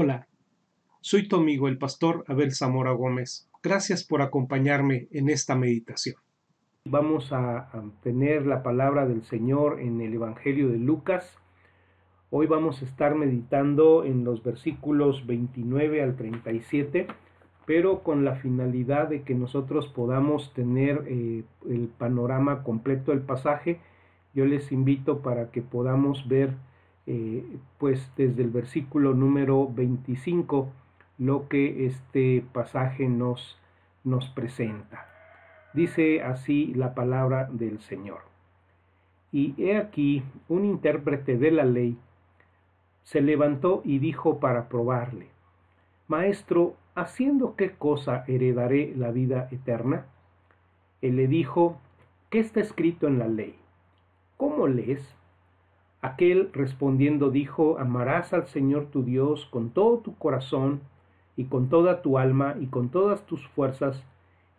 Hola, soy tu amigo el pastor Abel Zamora Gómez. Gracias por acompañarme en esta meditación. Vamos a, tener la palabra del Señor en el Evangelio de Lucas. Hoy vamos a estar meditando en los versículos 29 al 37, pero con la finalidad de que nosotros podamos tener eh, el panorama completo del pasaje. Yo les invito para que podamos ver eh, pues desde el versículo número 25 lo que este pasaje nos, nos presenta. Dice así la palabra del Señor. Y he aquí un intérprete de la ley se levantó y dijo para probarle, Maestro, ¿haciendo qué cosa heredaré la vida eterna? Él le dijo, ¿qué está escrito en la ley? ¿Cómo lees? Aquel respondiendo dijo, amarás al Señor tu Dios con todo tu corazón y con toda tu alma y con todas tus fuerzas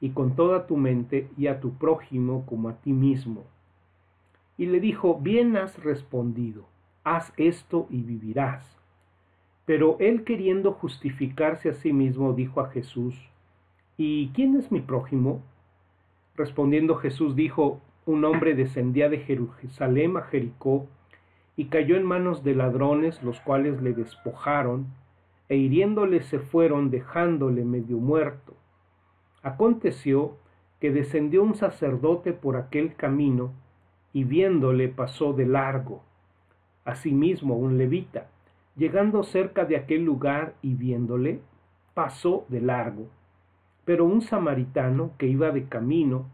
y con toda tu mente y a tu prójimo como a ti mismo. Y le dijo, bien has respondido, haz esto y vivirás. Pero él queriendo justificarse a sí mismo dijo a Jesús, ¿y quién es mi prójimo? Respondiendo Jesús dijo, un hombre descendía de Jerusalén a Jericó, y cayó en manos de ladrones, los cuales le despojaron, e hiriéndole se fueron, dejándole medio muerto. Aconteció que descendió un sacerdote por aquel camino, y viéndole pasó de largo. Asimismo un levita, llegando cerca de aquel lugar y viéndole, pasó de largo. Pero un samaritano que iba de camino,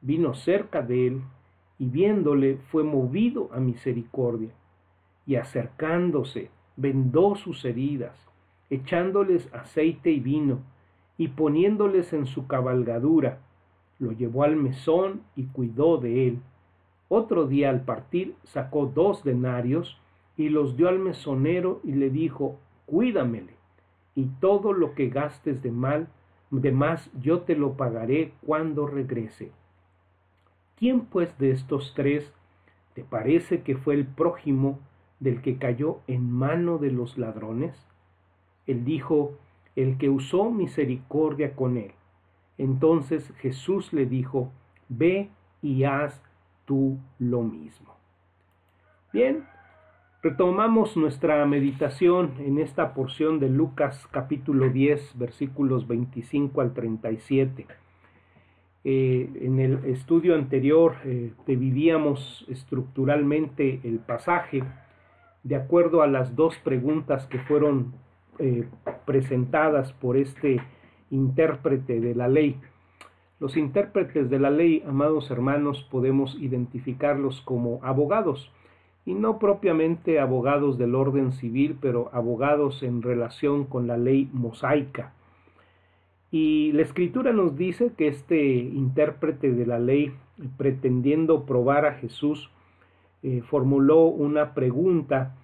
vino cerca de él, y viéndole fue movido a misericordia y acercándose vendó sus heridas, echándoles aceite y vino, y poniéndoles en su cabalgadura, lo llevó al mesón y cuidó de él. Otro día al partir sacó dos denarios y los dio al mesonero y le dijo, cuídamele, y todo lo que gastes de mal, de más yo te lo pagaré cuando regrese. ¿Quién pues de estos tres te parece que fue el prójimo del que cayó en mano de los ladrones? Él dijo, el que usó misericordia con él. Entonces Jesús le dijo, ve y haz tú lo mismo. Bien, retomamos nuestra meditación en esta porción de Lucas capítulo 10 versículos 25 al 37. Eh, en el estudio anterior eh, dividíamos estructuralmente el pasaje de acuerdo a las dos preguntas que fueron eh, presentadas por este intérprete de la ley. Los intérpretes de la ley, amados hermanos, podemos identificarlos como abogados, y no propiamente abogados del orden civil, pero abogados en relación con la ley mosaica. Y la escritura nos dice que este intérprete de la ley, pretendiendo probar a Jesús, eh, formuló una pregunta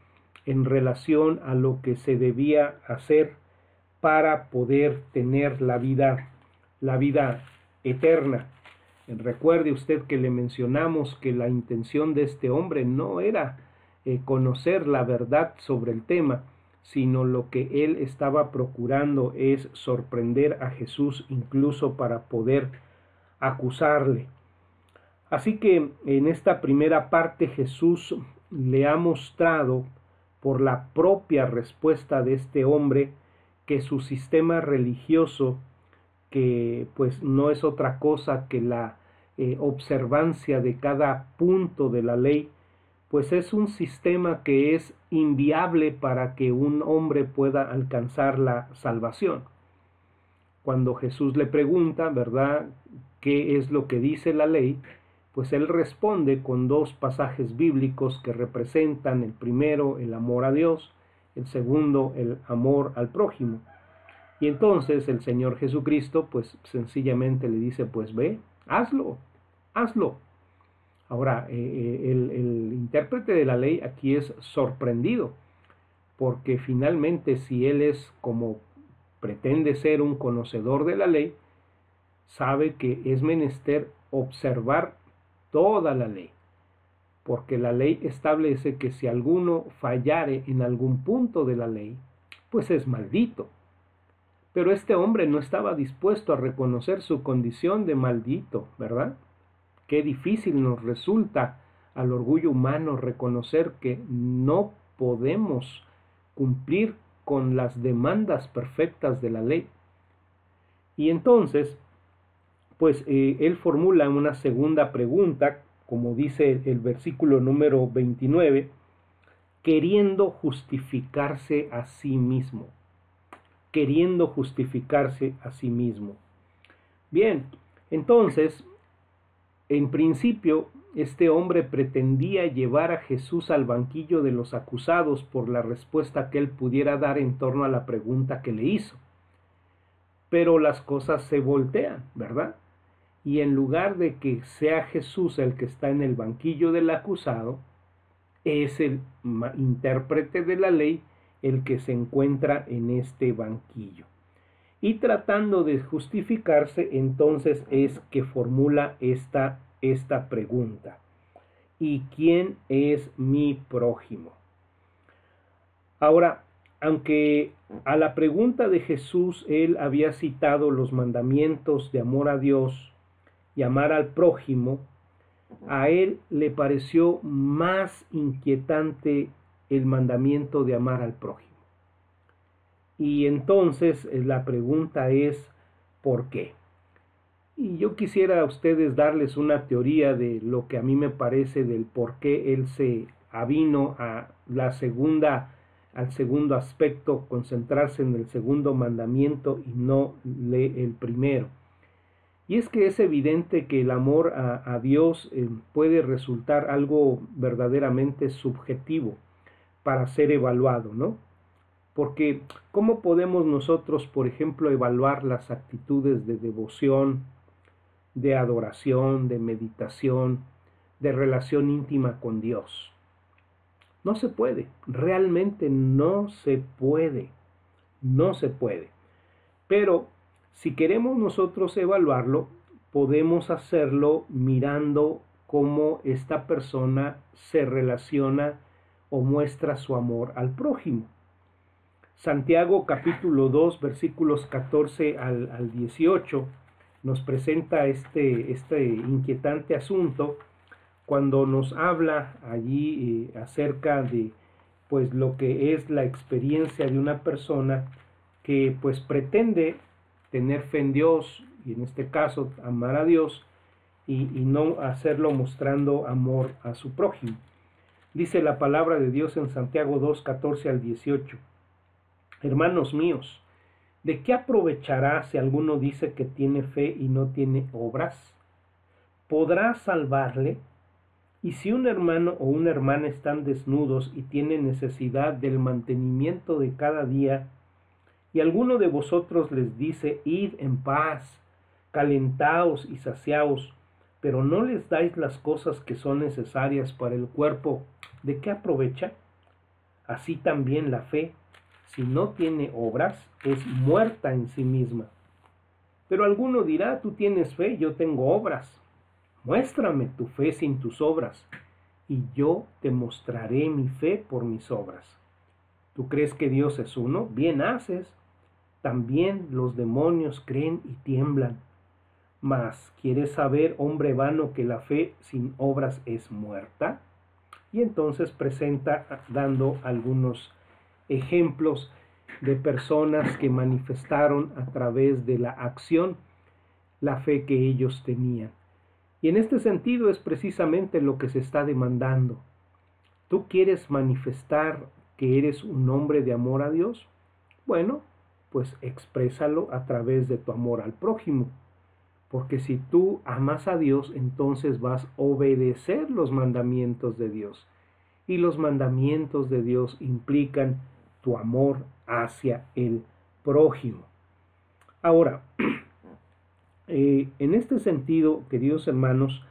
en relación a lo que se debía hacer para poder tener la vida, la vida eterna. Recuerde usted que le mencionamos que la intención de este hombre no era eh, conocer la verdad sobre el tema, sino lo que él estaba procurando es sorprender a Jesús incluso para poder acusarle. Así que en esta primera parte Jesús le ha mostrado por la propia respuesta de este hombre que su sistema religioso, que pues no es otra cosa que la eh, observancia de cada punto de la ley, pues es un sistema que es inviable para que un hombre pueda alcanzar la salvación. Cuando Jesús le pregunta, ¿verdad?, ¿qué es lo que dice la ley? Pues él responde con dos pasajes bíblicos que representan el primero el amor a Dios, el segundo el amor al prójimo. Y entonces el Señor Jesucristo pues sencillamente le dice pues ve, hazlo, hazlo. Ahora, eh, eh, el, el intérprete de la ley aquí es sorprendido, porque finalmente si él es como pretende ser un conocedor de la ley, sabe que es menester observar toda la ley, porque la ley establece que si alguno fallare en algún punto de la ley, pues es maldito. Pero este hombre no estaba dispuesto a reconocer su condición de maldito, ¿verdad? Qué difícil nos resulta al orgullo humano reconocer que no podemos cumplir con las demandas perfectas de la ley. Y entonces, pues eh, él formula una segunda pregunta, como dice el versículo número 29, queriendo justificarse a sí mismo queriendo justificarse a sí mismo. Bien, entonces, en principio, este hombre pretendía llevar a Jesús al banquillo de los acusados por la respuesta que él pudiera dar en torno a la pregunta que le hizo. Pero las cosas se voltean, ¿verdad? Y en lugar de que sea Jesús el que está en el banquillo del acusado, es el intérprete de la ley el que se encuentra en este banquillo. Y tratando de justificarse, entonces es que formula esta, esta pregunta. ¿Y quién es mi prójimo? Ahora, aunque a la pregunta de Jesús él había citado los mandamientos de amor a Dios y amar al prójimo, a él le pareció más inquietante el mandamiento de amar al prójimo. Y entonces eh, la pregunta es, ¿por qué? Y yo quisiera a ustedes darles una teoría de lo que a mí me parece del por qué él se avino a la segunda al segundo aspecto, concentrarse en el segundo mandamiento y no lee el primero. Y es que es evidente que el amor a, Dios eh, puede resultar algo verdaderamente subjetivo para ser evaluado, ¿no? Porque ¿cómo podemos nosotros, por ejemplo, evaluar las actitudes de devoción, de adoración, de meditación, de relación íntima con Dios? No se puede, realmente no se puede, no se puede. Pero si queremos nosotros evaluarlo, podemos hacerlo mirando cómo esta persona se relaciona o muestra su amor al prójimo. Santiago capítulo 2 versículos 14 al, 18 nos presenta este, este inquietante asunto cuando nos habla allí eh, acerca de pues lo que es la experiencia de una persona que pues pretende tener fe en Dios y en este caso amar a Dios y no hacerlo mostrando amor a su prójimo. Dice la palabra de Dios en Santiago 2, 14 al 18. Hermanos míos, ¿de qué aprovechará si alguno dice que tiene fe y no tiene obras? ¿Podrá salvarle? Y si un hermano o una hermana están desnudos y tienen necesidad del mantenimiento de cada día, y alguno de vosotros les dice, id en paz, calentaos y saciaos, pero no les dais las cosas que son necesarias para el cuerpo, ¿de qué aprovecha? Así también la fe, si no tiene obras, es muerta en sí misma. Pero alguno dirá, tú tienes fe, yo tengo obras. Muéstrame tu fe sin tus obras, y yo te mostraré mi fe por mis obras. ¿Tú crees que Dios es uno? Bien haces. También los demonios creen y tiemblan. Mas, ¿quieres saber, hombre vano, que la fe sin obras es muerta? Y entonces presenta dando algunos ejemplos de personas que manifestaron a través de la acción la fe que ellos tenían. Y en este sentido es precisamente lo que se está demandando. ¿Tú quieres manifestar que eres un hombre de amor a Dios? Bueno, pues exprésalo a través de tu amor al prójimo. Porque si tú amas a Dios, entonces vas a obedecer los mandamientos de Dios. Y los mandamientos de Dios implican tu amor hacia el prójimo. Ahora, eh, en este sentido, queridos hermanos,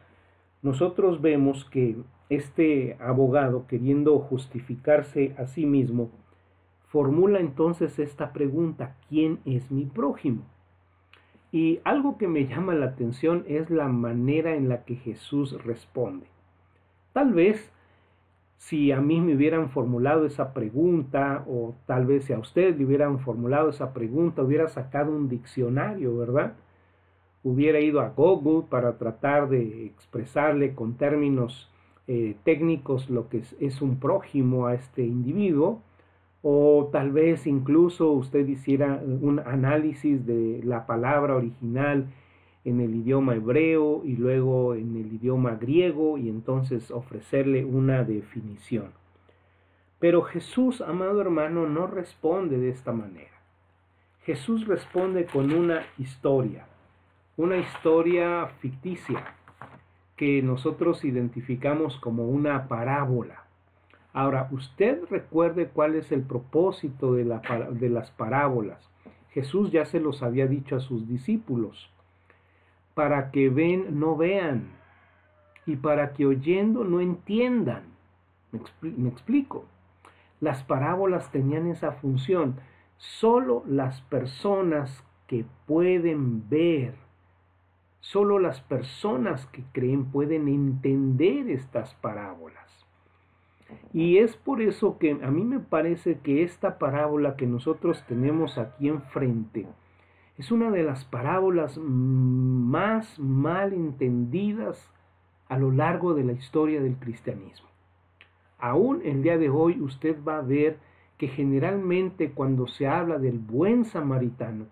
nosotros vemos que este abogado, queriendo justificarse a sí mismo, formula entonces esta pregunta, ¿quién es mi prójimo? Y algo que me llama la atención es la manera en la que Jesús responde. Tal vez si a mí me hubieran formulado esa pregunta, o tal vez si a usted le hubieran formulado esa pregunta, hubiera sacado un diccionario, ¿verdad? Hubiera ido a Google para tratar de expresarle con términos eh, técnicos lo que es un prójimo a este individuo, o tal vez incluso usted hiciera un análisis de la palabra original en el idioma hebreo y luego en el idioma griego y entonces ofrecerle una definición. Pero Jesús, amado hermano, no responde de esta manera. Jesús responde con una historia, una historia ficticia que nosotros identificamos como una parábola. Ahora, usted recuerde cuál es el propósito de, las parábolas. Jesús ya se los había dicho a sus discípulos para que ven no vean y para que oyendo no entiendan. Me, explico. Las parábolas tenían esa función. Solo las personas que pueden ver, solo las personas que creen pueden entender estas parábolas. Y es por eso que a mí me parece que esta parábola que nosotros tenemos aquí enfrente, es una de las parábolas más mal entendidas a lo largo de la historia del cristianismo. Aún el día de hoy usted va a ver que generalmente cuando se habla del buen samaritano,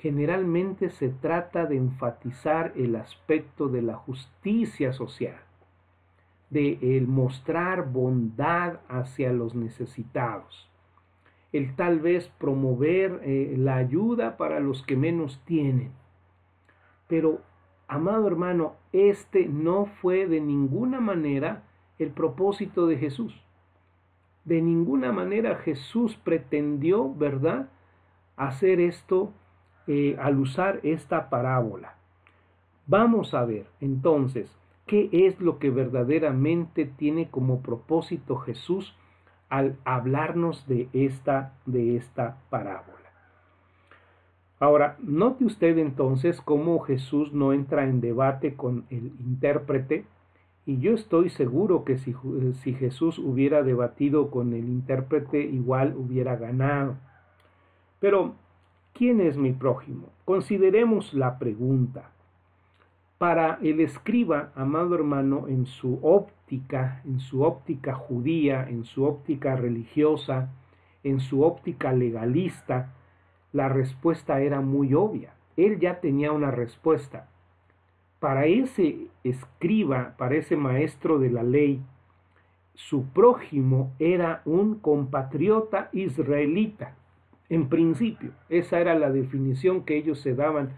generalmente se trata de enfatizar el aspecto de la justicia social, de el mostrar bondad hacia los necesitados el tal vez promover eh, la ayuda para los que menos tienen. Pero, amado hermano, este no fue de ninguna manera el propósito de Jesús. De ninguna manera Jesús pretendió, ¿verdad?, hacer esto eh, al usar esta parábola. Vamos a ver entonces qué es lo que verdaderamente tiene como propósito Jesús al hablarnos de esta, de esta parábola. Ahora, note usted entonces cómo Jesús no entra en debate con el intérprete, y yo estoy seguro que si, si Jesús hubiera debatido con el intérprete, igual hubiera ganado. Pero, ¿quién es mi prójimo? Consideremos la pregunta. Para el escriba, amado hermano, en su óptica, en su óptica judía, en su óptica religiosa, en su óptica legalista, la respuesta era muy obvia. Él ya tenía una respuesta. Para ese escriba, para ese maestro de la ley, su prójimo era un compatriota israelita. En principio, esa era la definición que ellos se daban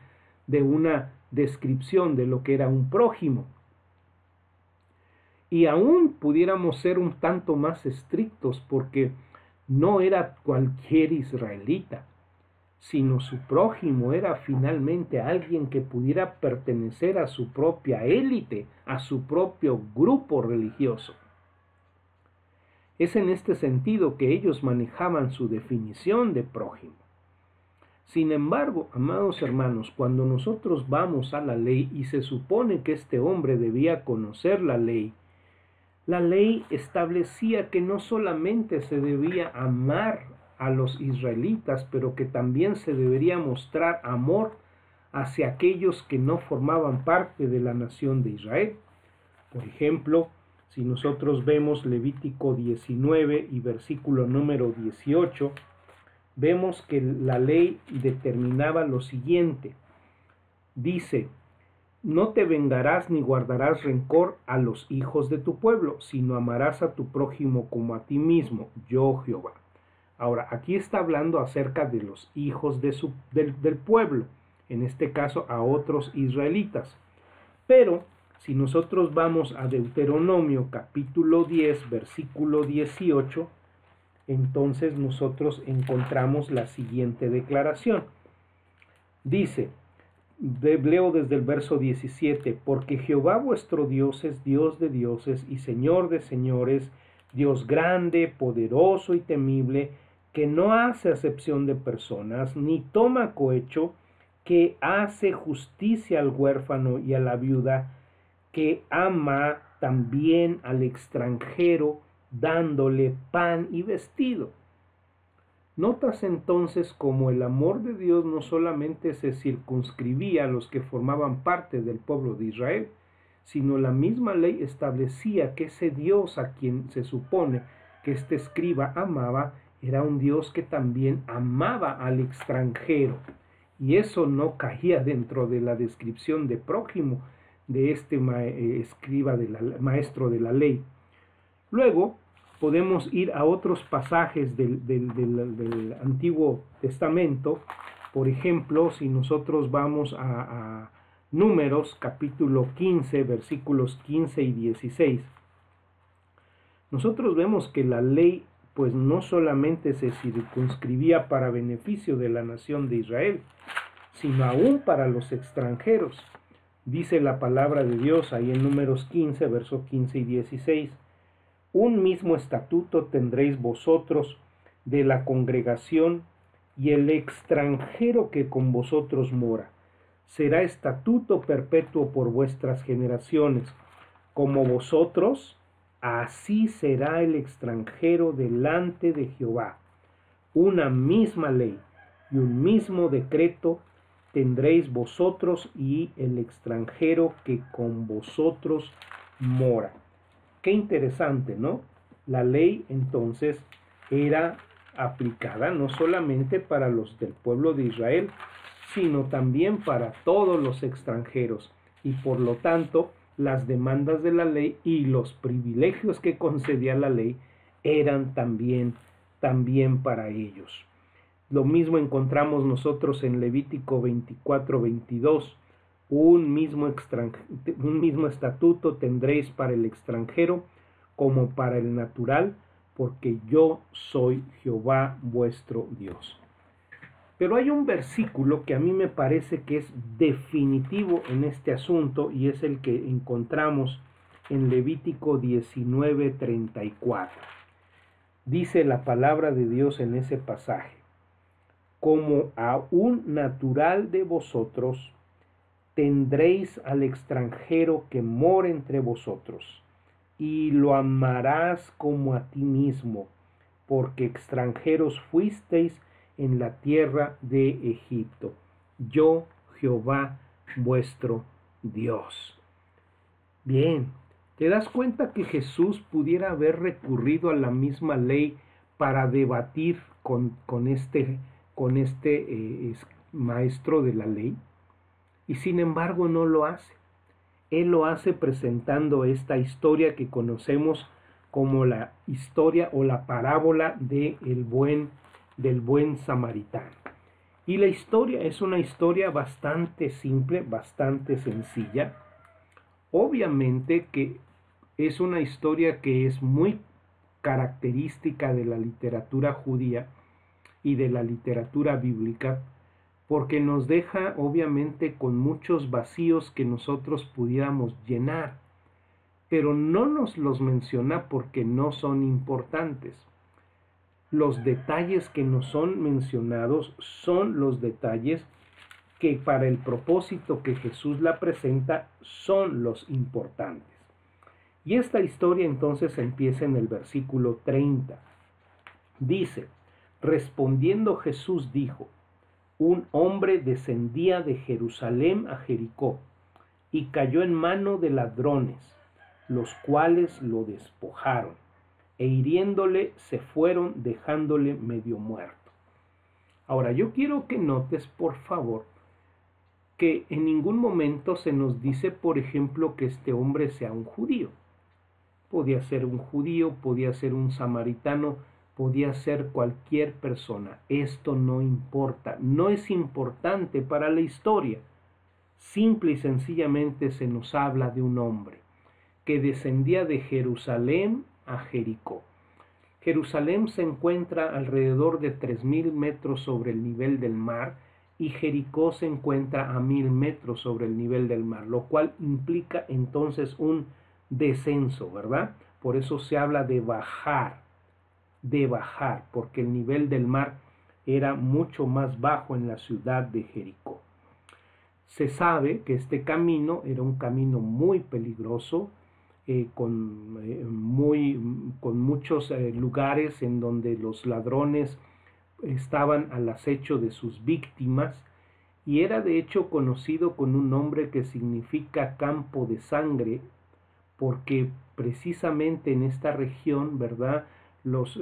de una descripción de lo que era un prójimo. Y aún pudiéramos ser un tanto más estrictos porque no era cualquier israelita, sino su prójimo era finalmente alguien que pudiera pertenecer a su propia élite, a su propio grupo religioso. Es en este sentido que ellos manejaban su definición de prójimo. Sin embargo, amados hermanos, cuando nosotros vamos a la ley y se supone que este hombre debía conocer la ley, la ley establecía que no solamente se debía amar a los israelitas, pero que también se debería mostrar amor hacia aquellos que no formaban parte de la nación de Israel. Por ejemplo, si nosotros vemos Levítico 19 y versículo número 18, vemos que la ley determinaba lo siguiente. Dice, no te vengarás ni guardarás rencor a los hijos de tu pueblo, sino amarás a tu prójimo como a ti mismo, yo Jehová. Ahora, aquí está hablando acerca de los hijos de su, del, del pueblo, en este caso a otros israelitas. Pero si nosotros vamos a Deuteronomio capítulo 10, versículo 18, entonces nosotros encontramos la siguiente declaración. Dice, leo desde el verso 17, porque Jehová vuestro Dios es Dios de dioses y Señor de señores, Dios grande, poderoso y temible, que no hace acepción de personas, ni toma cohecho, que hace justicia al huérfano y a la viuda, que ama también al extranjero, dándole pan y vestido. Notas entonces cómo el amor de Dios no solamente se circunscribía a los que formaban parte del pueblo de Israel, sino la misma ley establecía que ese Dios a quien se supone que este escriba amaba era un Dios que también amaba al extranjero. Y eso no caía dentro de la descripción de prójimo de este eh, escriba, de maestro de la ley. Luego, podemos ir a otros pasajes del, Antiguo Testamento. Por ejemplo, si nosotros vamos a, a Números capítulo 15, versículos 15 y 16, nosotros vemos que la ley pues no solamente se circunscribía para beneficio de la nación de Israel, sino aún para los extranjeros. Dice la palabra de Dios ahí en números 15, versos 15 y 16 un mismo estatuto tendréis vosotros de la congregación y el extranjero que con vosotros mora. Será estatuto perpetuo por vuestras generaciones. Como vosotros, así será el extranjero delante de Jehová. Una misma ley y un mismo decreto tendréis vosotros y el extranjero que con vosotros mora. Qué interesante, ¿no? La ley entonces era aplicada no solamente para los del pueblo de Israel, sino también para todos los extranjeros. Y por lo tanto, las demandas de la ley y los privilegios que concedía la ley eran también, también para ellos. Lo mismo encontramos nosotros en Levítico 24, 22 un mismo, un mismo estatuto tendréis para el extranjero como para el natural, porque yo soy Jehová vuestro Dios. Pero hay un versículo que a mí me parece que es definitivo en este asunto y es el que encontramos en Levítico 19:34. Dice la palabra de Dios en ese pasaje, como a un natural de vosotros, tendréis al extranjero que mora entre vosotros, y lo amarás como a ti mismo, porque extranjeros fuisteis en la tierra de Egipto. Yo, Jehová, vuestro Dios. Bien, ¿te das cuenta que Jesús pudiera haber recurrido a la misma ley para debatir con, con este, con este eh, maestro de la ley? y sin embargo no lo hace. Él lo hace presentando esta historia que conocemos como la historia o la parábola de el buen, del buen samaritano. Y la historia es una historia bastante simple, bastante sencilla. Obviamente que es una historia que es muy característica de la literatura judía y de la literatura bíblica, porque nos deja obviamente con muchos vacíos que nosotros pudiéramos llenar, pero no nos los menciona porque no son importantes. Los detalles que nos son mencionados son los detalles que para el propósito que Jesús la presenta son los importantes. Y esta historia entonces empieza en el versículo 30. Dice, respondiendo Jesús dijo, un hombre descendía de Jerusalén a Jericó y cayó en mano de ladrones, los cuales lo despojaron e hiriéndole se fueron dejándole medio muerto. Ahora yo quiero que notes, por favor, que en ningún momento se nos dice, por ejemplo, que este hombre sea un judío. Podía ser un judío, podía ser un samaritano, podía ser cualquier persona. Esto no importa, no es importante para la historia. Simple y sencillamente se nos habla de un hombre que descendía de Jerusalén a Jericó. Jerusalén se encuentra alrededor de 3.000 metros sobre el nivel del mar y Jericó se encuentra a 1.000 metros sobre el nivel del mar, lo cual implica entonces un descenso, ¿verdad? Por eso se habla de bajar de bajar, porque el nivel del mar era mucho más bajo en la ciudad de Jericó. Se sabe que este camino era un camino muy peligroso, eh, con, eh, muy, con muchos eh, lugares en donde los ladrones estaban al acecho de sus víctimas y era de hecho conocido con un nombre que significa campo de sangre porque precisamente en esta región, ¿verdad? Los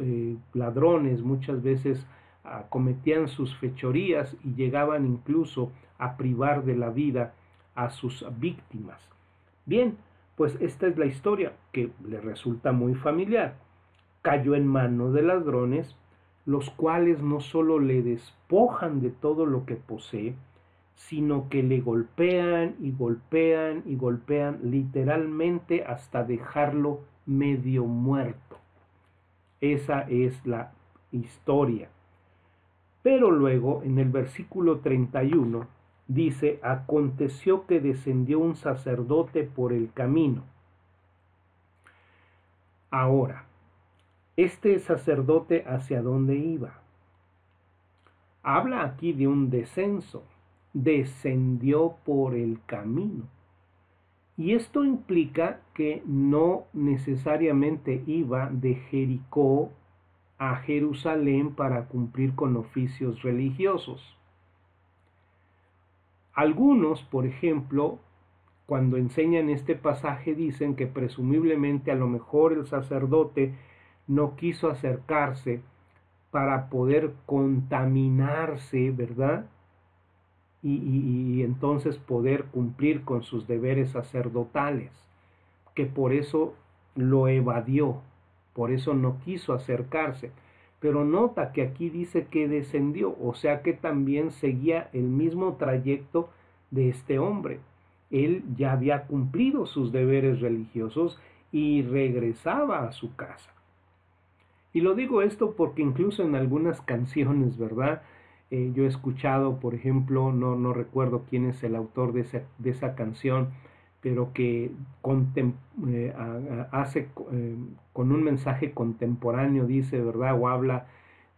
ladrones muchas veces ah, cometían sus fechorías y llegaban incluso a privar de la vida a sus víctimas. Bien, pues esta es la historia que le resulta muy familiar. Cayó en manos de ladrones, los cuales no solo le despojan de todo lo que posee, sino que le golpean y golpean y golpean literalmente hasta dejarlo medio muerto. Esa es la historia. Pero luego, en el versículo 31, dice, aconteció que descendió un sacerdote por el camino. Ahora, este sacerdote hacia dónde iba? Habla aquí de un descenso, descendió por el camino. Y esto implica que no necesariamente iba de Jericó a Jerusalén para cumplir con oficios religiosos. Algunos, por ejemplo, cuando enseñan este pasaje dicen que presumiblemente a lo mejor el sacerdote no quiso acercarse para poder contaminarse, ¿verdad? Y, entonces poder cumplir con sus deberes sacerdotales, que por eso lo evadió, por eso no quiso acercarse. Pero nota que aquí dice que descendió, o sea que también seguía el mismo trayecto de este hombre. Él ya había cumplido sus deberes religiosos y regresaba a su casa. Y lo digo esto porque incluso en algunas canciones, ¿verdad? Eh, yo he escuchado, por ejemplo, no, no recuerdo quién es el autor de esa, de esa canción, pero que eh, hace eh, con un mensaje contemporáneo, dice, ¿verdad? O habla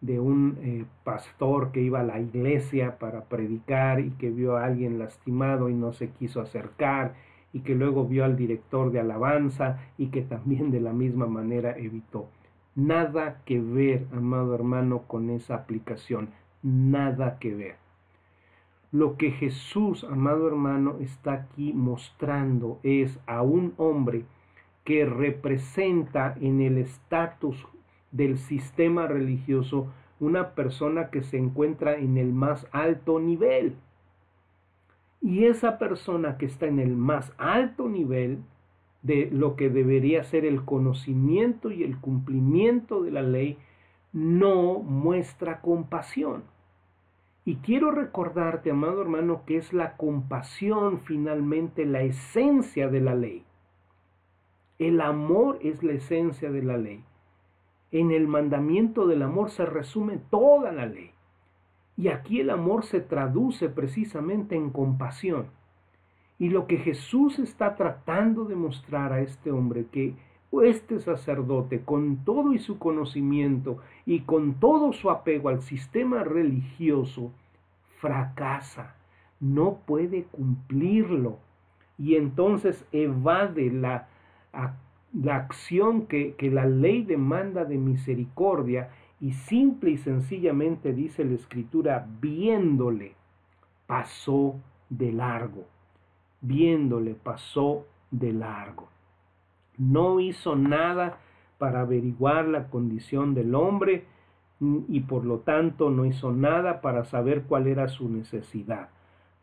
de un pastor que iba a la iglesia para predicar y que vio a alguien lastimado y no se quiso acercar y que luego vio al director de alabanza y que también de la misma manera evitó. Nada que ver, amado hermano, con esa aplicación. Nada que ver. Lo que Jesús, amado hermano, está aquí mostrando es a un hombre que representa en el estatus del sistema religioso una persona que se encuentra en el más alto nivel. Y esa persona que está en el más alto nivel de lo que debería ser el conocimiento y el cumplimiento de la ley, no muestra compasión. Y quiero recordarte, amado hermano, que es la compasión finalmente la esencia de la ley. El amor es la esencia de la ley. En el mandamiento del amor se resume toda la ley. Y aquí el amor se traduce precisamente en compasión. Y lo que Jesús está tratando de mostrar a este hombre, que este sacerdote, con todo y su conocimiento y con todo su apego al sistema religioso, fracasa, no puede cumplirlo. Y entonces evade la, la acción que, que la ley demanda de misericordia y simple y sencillamente dice la escritura, viéndole, pasó de largo. Viéndole, pasó de largo no hizo nada para averiguar la condición del hombre y por lo tanto no hizo nada para saber cuál era su necesidad.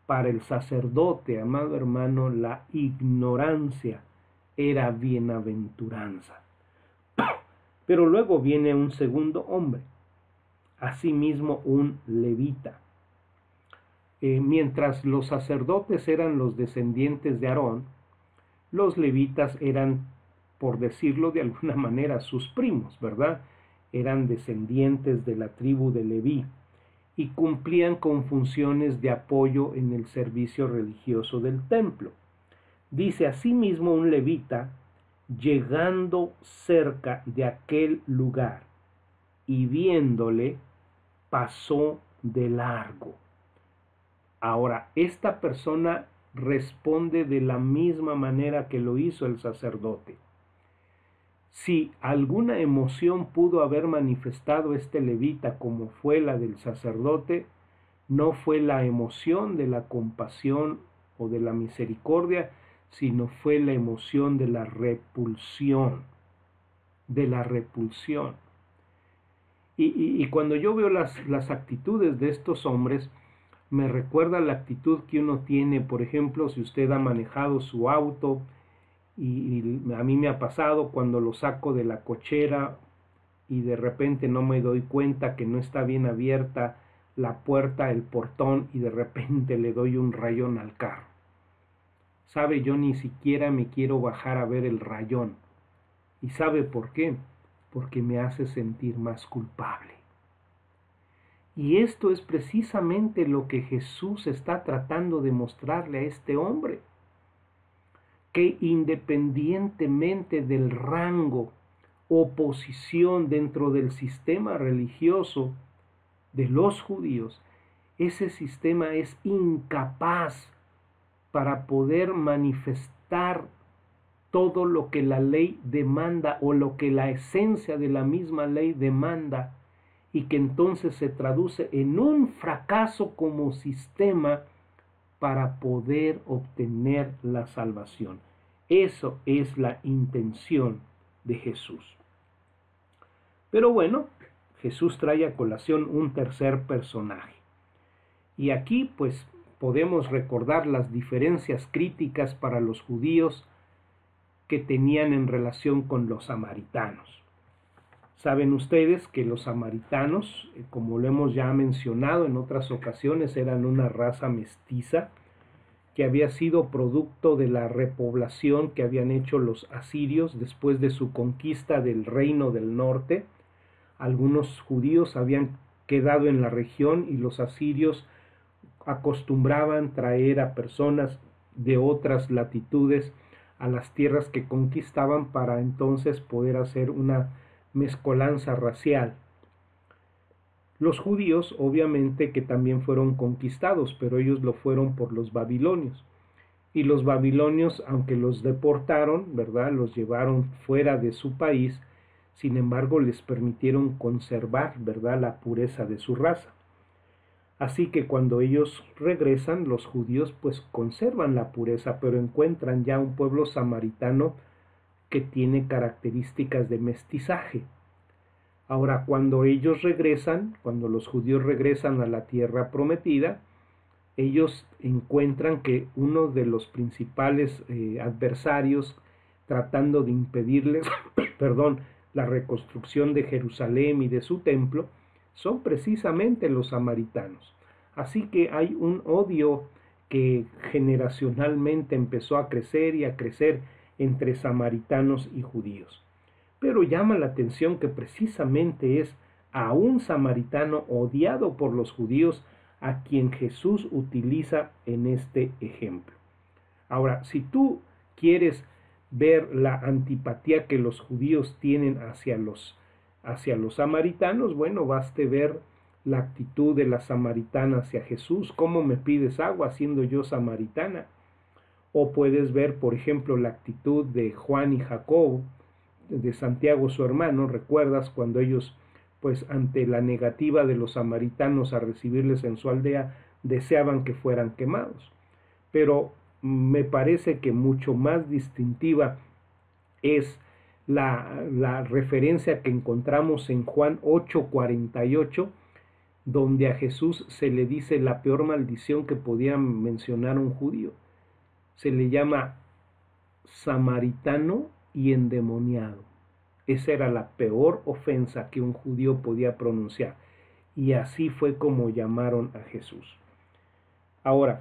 Para el sacerdote, amado hermano, la ignorancia era bienaventuranza. Pero luego viene un segundo hombre, asimismo un levita. Eh, mientras los sacerdotes eran los descendientes de Aarón, los levitas eran por decirlo de alguna manera, sus primos, ¿verdad? Eran descendientes de la tribu de Leví y cumplían con funciones de apoyo en el servicio religioso del templo. Dice asimismo un levita, llegando cerca de aquel lugar y viéndole, pasó de largo. Ahora, esta persona responde de la misma manera que lo hizo el sacerdote si alguna emoción pudo haber manifestado este levita como fue la del sacerdote, no fue la emoción de la compasión o de la misericordia, sino fue la emoción de la repulsión, de la repulsión. Y, cuando yo veo las, las actitudes de estos hombres, me recuerda la actitud que uno tiene, por ejemplo, si usted ha manejado su auto, y, a mí me ha pasado cuando lo saco de la cochera y de repente no me doy cuenta que no está bien abierta la puerta, el portón y de repente le doy un rayón al carro. Sabe, yo ni siquiera me quiero bajar a ver el rayón. ¿Y sabe por qué? Porque me hace sentir más culpable. Y esto es precisamente lo que Jesús está tratando de mostrarle a este hombre que independientemente del rango o posición dentro del sistema religioso de los judíos, ese sistema es incapaz para poder manifestar todo lo que la ley demanda o lo que la esencia de la misma ley demanda y que entonces se traduce en un fracaso como sistema para poder obtener la salvación. Eso es la intención de Jesús. Pero bueno, Jesús trae a colación un tercer personaje. Y aquí pues podemos recordar las diferencias críticas para los judíos que tenían en relación con los samaritanos. Saben ustedes que los samaritanos, eh, como lo hemos ya mencionado en otras ocasiones, eran una raza mestiza que había sido producto de la repoblación que habían hecho los asirios después de su conquista del reino del norte. Algunos judíos habían quedado en la región y los asirios acostumbraban traer a personas de otras latitudes a las tierras que conquistaban para entonces poder hacer una mezcolanza racial. Los judíos obviamente que también fueron conquistados, pero ellos lo fueron por los babilonios. Y los babilonios, aunque los deportaron, ¿verdad? Los llevaron fuera de su país, sin embargo les permitieron conservar, ¿verdad? La pureza de su raza. Así que cuando ellos regresan, los judíos pues conservan la pureza, pero encuentran ya un pueblo samaritano que tiene características de mestizaje. Ahora, cuando ellos regresan, cuando los judíos regresan a la tierra prometida, ellos encuentran que uno de los principales eh, adversarios tratando de impedirles, perdón, la reconstrucción de Jerusalén y de su templo, son precisamente los samaritanos. Así que hay un odio que generacionalmente empezó a crecer y a crecer entre samaritanos y judíos. Pero llama la atención que precisamente es a un samaritano odiado por los judíos a quien Jesús utiliza en este ejemplo. Ahora, si tú quieres ver la antipatía que los judíos tienen hacia los, hacia los samaritanos, bueno, baste ver la actitud de la samaritana hacia Jesús, cómo me pides agua siendo yo samaritana. O puedes ver, por ejemplo, la actitud de Juan y Jacob, de Santiago su hermano, recuerdas cuando ellos, pues ante la negativa de los samaritanos a recibirles en su aldea, deseaban que fueran quemados. Pero me parece que mucho más distintiva es la, la referencia que encontramos en Juan 8:48, donde a Jesús se le dice la peor maldición que podía mencionar un judío. Se le llama samaritano y endemoniado. Esa era la peor ofensa que un judío podía pronunciar. Y así fue como llamaron a Jesús. Ahora,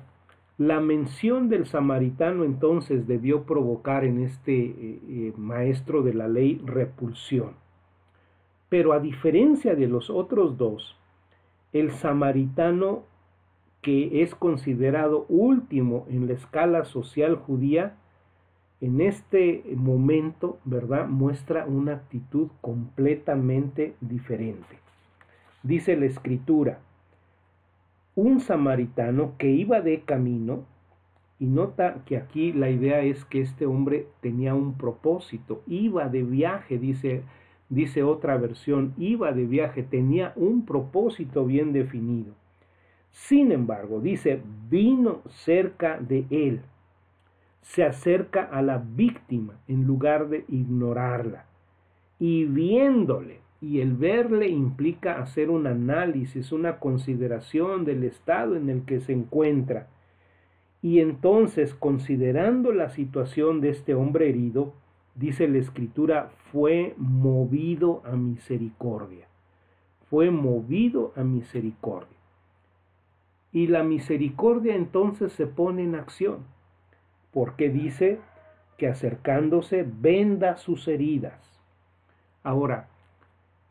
la mención del samaritano entonces debió provocar en este eh, eh, maestro de la ley repulsión. Pero a diferencia de los otros dos, el samaritano que es considerado último en la escala social judía, en este momento, ¿verdad? Muestra una actitud completamente diferente. Dice la escritura, un samaritano que iba de camino Y nota que aquí la idea es que este hombre tenía un propósito, iba de viaje, dice, dice otra versión, iba de viaje, tenía un propósito bien definido. Sin embargo, dice, vino cerca de él, se acerca a la víctima en lugar de ignorarla. Y viéndole, y el verle implica hacer un análisis, una consideración del estado en el que se encuentra y entonces, considerando la situación de este hombre herido, dice la escritura, fue movido a misericordia. Fue movido a misericordia. Y la misericordia entonces se pone en acción, porque dice que acercándose venda sus heridas. Ahora,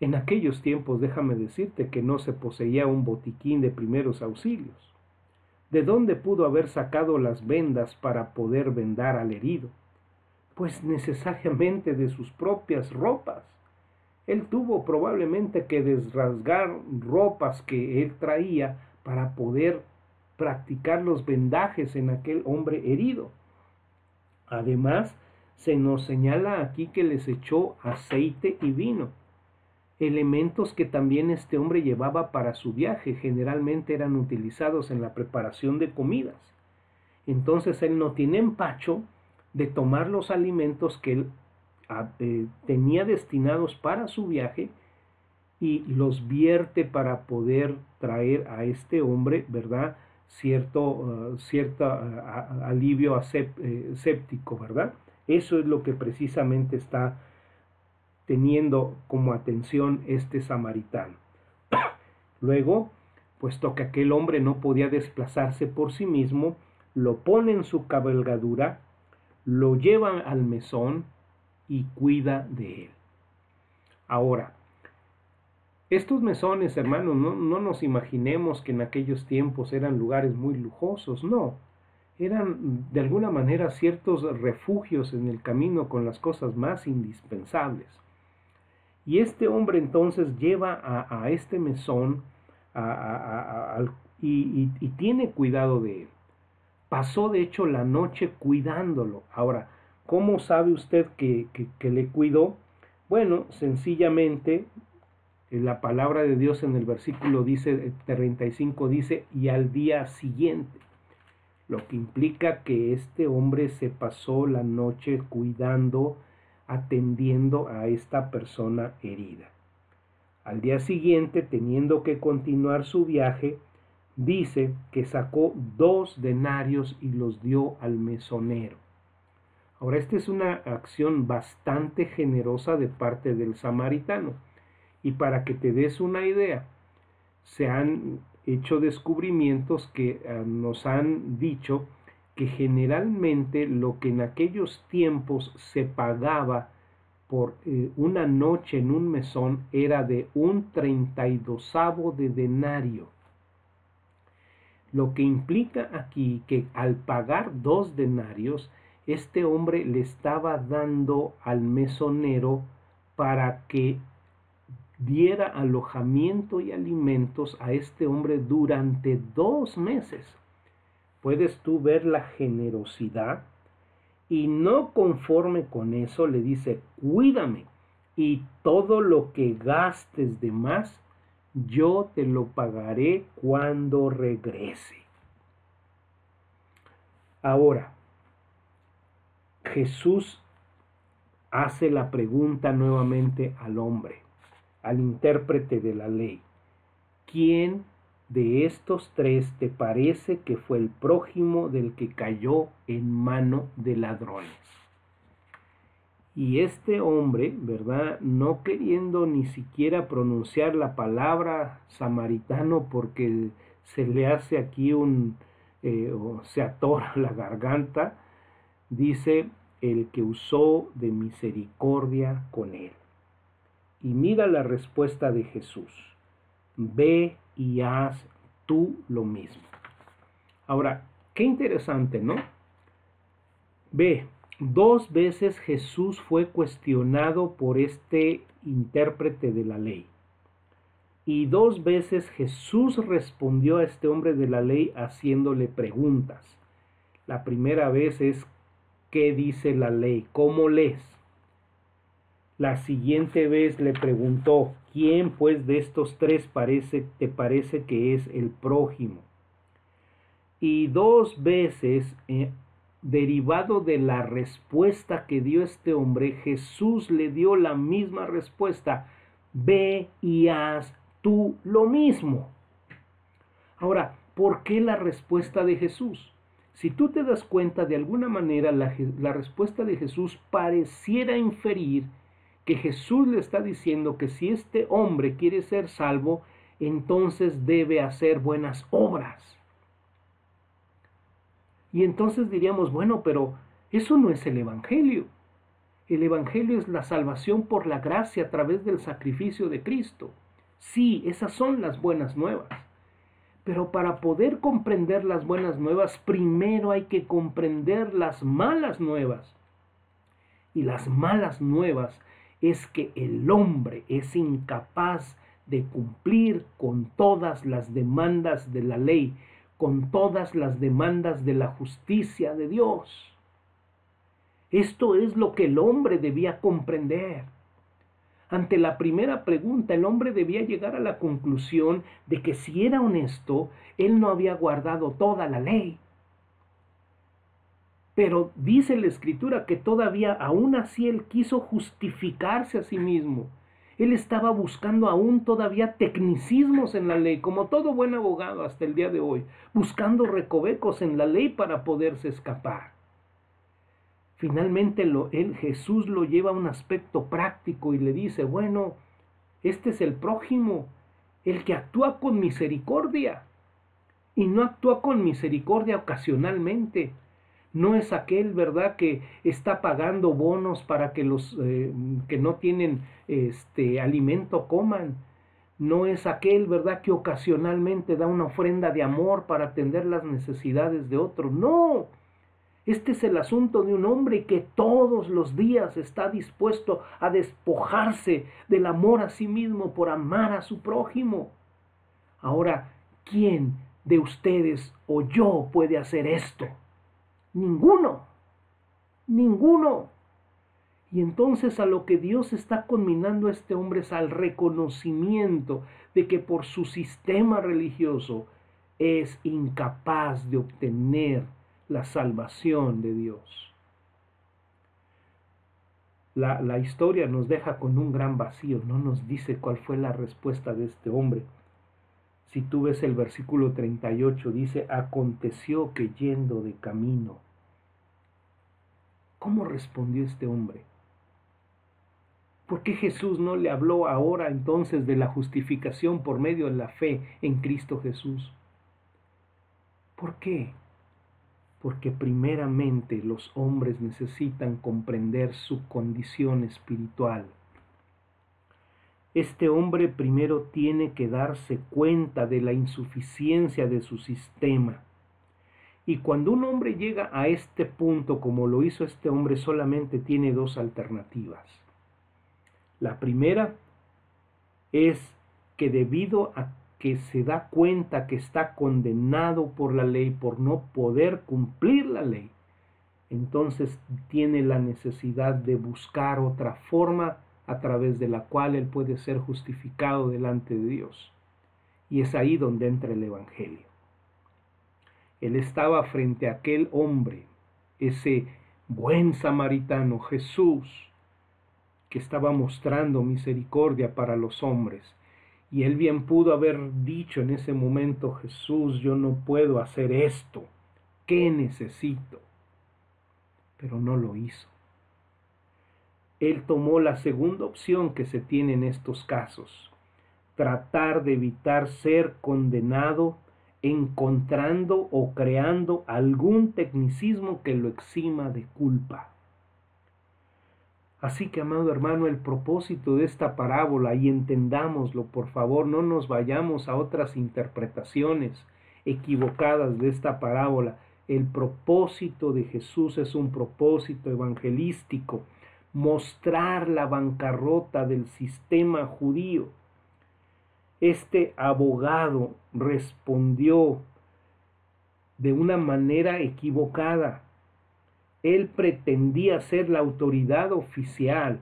en aquellos tiempos déjame decirte que no se poseía un botiquín de primeros auxilios. ¿De dónde pudo haber sacado las vendas para poder vendar al herido? Pues necesariamente de sus propias ropas. Él tuvo probablemente que desrasgar ropas que él traía para poder practicar los vendajes en aquel hombre herido. Además, se nos señala aquí que les echó aceite y vino elementos que también este hombre llevaba para su viaje, generalmente eran utilizados en la preparación de comidas. Entonces él no tiene empacho de tomar los alimentos que él ah, eh, tenía destinados para su viaje y los vierte para poder traer a este hombre, ¿verdad? Cierto, ah, cierto ah, alivio eh, séptico, ¿verdad? Eso es lo que precisamente está teniendo como atención este samaritano. Luego, puesto que aquel hombre no podía desplazarse por sí mismo, lo pone en su cabalgadura, lo lleva al mesón y cuida de él. Ahora, estos mesones, hermanos, no, no, nos imaginemos que en aquellos tiempos eran lugares muy lujosos, no. Eran de alguna manera ciertos refugios en el camino con las cosas más indispensables. Y este hombre entonces lleva a, este mesón y, tiene cuidado de él. Pasó de hecho la noche cuidándolo. Ahora, ¿cómo sabe usted que, que le cuidó? Bueno, sencillamente la palabra de Dios en el versículo dice 35 dice y al día siguiente lo que implica que este hombre se pasó la noche cuidando atendiendo a esta persona herida. Al día siguiente, teniendo que continuar su viaje, dice que sacó dos denarios y los dio al mesonero. Ahora, esta es una acción bastante generosa de parte del samaritano. Y para que te des una idea, se han hecho descubrimientos que eh, nos han dicho que generalmente lo que en aquellos tiempos se pagaba por eh, una noche en un mesón era de un treinta y dosavo de denario. Lo que implica aquí que al pagar dos denarios, este hombre le estaba dando al mesonero para que diera alojamiento y alimentos a este hombre durante dos meses. Puedes tú ver la generosidad y no conforme con eso le dice, cuídame y todo lo que gastes de más, yo te lo pagaré cuando regrese. Ahora, Jesús hace la pregunta nuevamente al hombre, al intérprete de la ley. ¿Quién de estos tres te parece que fue el prójimo del que cayó en mano de ladrones? Y este hombre, ¿verdad? No queriendo ni siquiera pronunciar la palabra samaritano porque se le hace aquí un, eh, se atora la garganta, dice el que usó de misericordia con él. Y mira la respuesta de Jesús. Ve y haz tú lo mismo. Ahora, qué interesante, ¿no? Ve, dos veces Jesús fue cuestionado por este intérprete de la ley. Y dos veces Jesús respondió a este hombre de la ley haciéndole preguntas. La primera vez es qué dice la ley, cómo lees. La siguiente vez le preguntó, ¿quién pues de estos tres parece, te parece que es el prójimo? Y dos veces, eh, derivado de la respuesta que dio este hombre, Jesús le dio la misma respuesta, ve y haz tú lo mismo. Ahora, ¿por qué la respuesta de Jesús? Si tú te das cuenta, de alguna manera la, la respuesta de Jesús pareciera inferir que Jesús le está diciendo que si este hombre quiere ser salvo, entonces debe hacer buenas obras. Y entonces diríamos, bueno, pero eso no es el Evangelio. El Evangelio es la salvación por la gracia a través del sacrificio de Cristo. Sí, esas son las buenas nuevas. Pero para poder comprender las buenas nuevas, primero hay que comprender las malas nuevas. Y las malas nuevas es que el hombre es incapaz de cumplir con todas las demandas de la ley, con todas las demandas de la justicia de Dios. Esto es lo que el hombre debía comprender. Ante la primera pregunta, el hombre debía llegar a la conclusión de que si era honesto, él no había guardado toda la ley. Pero dice la escritura que todavía aún así él quiso justificarse a sí mismo. Él estaba buscando aún todavía tecnicismos en la ley, como todo buen abogado hasta el día de hoy, buscando recovecos en la ley para poderse escapar. Finalmente él, Jesús lo lleva a un aspecto práctico y le dice, bueno, este es el prójimo, el que actúa con misericordia. Y no actúa con misericordia ocasionalmente, no es aquel, ¿verdad?, que está pagando bonos para que los eh, que no tienen este alimento coman. No es aquel, ¿verdad?, que ocasionalmente da una ofrenda de amor para atender las necesidades de otro. No. Este es el asunto de un hombre que todos los días está dispuesto a despojarse del amor a sí mismo por amar a su prójimo. Ahora, ¿quién de ustedes o yo puede hacer esto? Ninguno. Ninguno. Y entonces a lo que Dios está conminando a este hombre es al reconocimiento de que por su sistema religioso es incapaz de obtener la salvación de Dios. La, la, historia nos deja con un gran vacío, no nos dice cuál fue la respuesta de este hombre. Si tú ves el versículo 38, dice, aconteció que yendo de camino. ¿Cómo respondió este hombre? ¿Por qué Jesús no le habló ahora entonces de la justificación por medio de la fe en Cristo Jesús? ¿Por qué? Porque primeramente los hombres necesitan comprender su condición espiritual este hombre primero tiene que darse cuenta de la insuficiencia de su sistema. Y cuando un hombre llega a este punto, como lo hizo este hombre, solamente tiene dos alternativas. La primera es que debido a que se da cuenta que está condenado por la ley, por no poder cumplir la ley, entonces tiene la necesidad de buscar otra forma a través de la cual él puede ser justificado delante de Dios. Y es ahí donde entra el Evangelio. Él estaba frente a aquel hombre, ese buen samaritano Jesús, que estaba mostrando misericordia para los hombres. Y él bien pudo haber dicho en ese momento, Jesús, yo no puedo hacer esto, ¿qué necesito? Pero no lo hizo él tomó la segunda opción que se tiene en estos casos, tratar de evitar ser condenado encontrando o creando algún tecnicismo que lo exima de culpa. Así que, amado hermano, el propósito de esta parábola, y entendámoslo, por favor, no nos vayamos a otras interpretaciones equivocadas de esta parábola. El propósito de Jesús es un propósito evangelístico, mostrar la bancarrota del sistema judío. Este abogado respondió de una manera equivocada. Él pretendía ser la autoridad oficial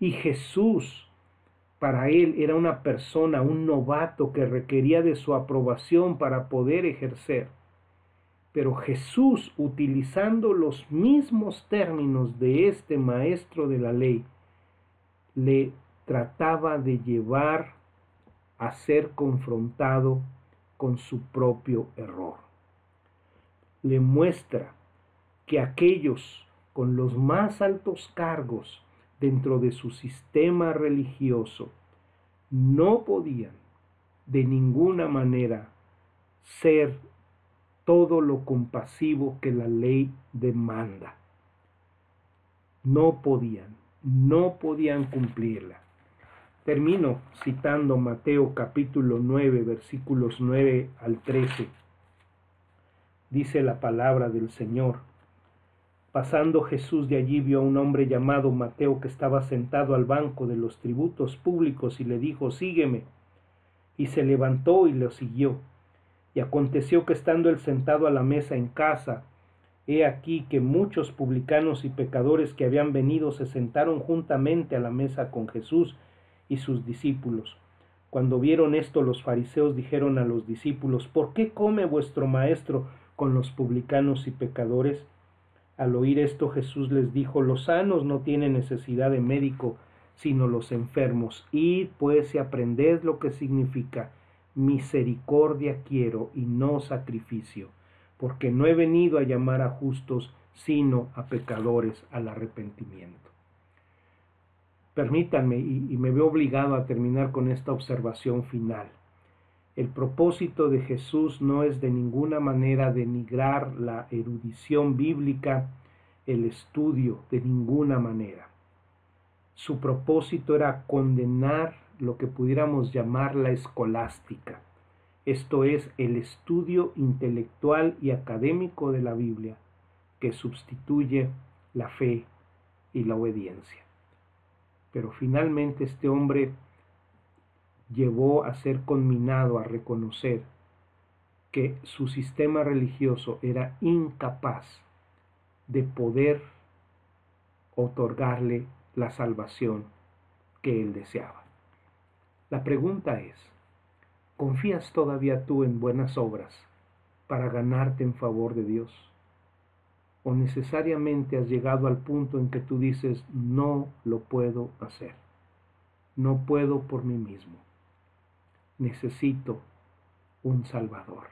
y Jesús para él era una persona, un novato que requería de su aprobación para poder ejercer. Pero Jesús, utilizando los mismos términos de este maestro de la ley, le trataba de llevar a ser confrontado con su propio error. Le muestra que aquellos con los más altos cargos dentro de su sistema religioso no podían de ninguna manera ser todo lo compasivo que la ley demanda. No podían, no podían cumplirla. Termino citando Mateo capítulo 9, versículos 9 al 13. Dice la palabra del Señor. Pasando Jesús de allí vio a un hombre llamado Mateo que estaba sentado al banco de los tributos públicos y le dijo, sígueme. Y se levantó y lo siguió. Y aconteció que estando él sentado a la mesa en casa, he aquí que muchos publicanos y pecadores que habían venido se sentaron juntamente a la mesa con Jesús y sus discípulos. Cuando vieron esto los fariseos dijeron a los discípulos, ¿por qué come vuestro maestro con los publicanos y pecadores? Al oír esto Jesús les dijo, los sanos no tienen necesidad de médico, sino los enfermos. Id pues y aprended lo que significa misericordia quiero y no sacrificio, porque no he venido a llamar a justos, sino a pecadores al arrepentimiento. Permítanme, y, me veo obligado a terminar con esta observación final. El propósito de Jesús no es de ninguna manera denigrar la erudición bíblica, el estudio, de ninguna manera. Su propósito era condenar lo que pudiéramos llamar la escolástica, esto es el estudio intelectual y académico de la Biblia que sustituye la fe y la obediencia. Pero finalmente este hombre llevó a ser conminado a reconocer que su sistema religioso era incapaz de poder otorgarle la salvación que él deseaba. La pregunta es, ¿confías todavía tú en buenas obras para ganarte en favor de Dios? ¿O necesariamente has llegado al punto en que tú dices, no lo puedo hacer? No puedo por mí mismo. Necesito un Salvador.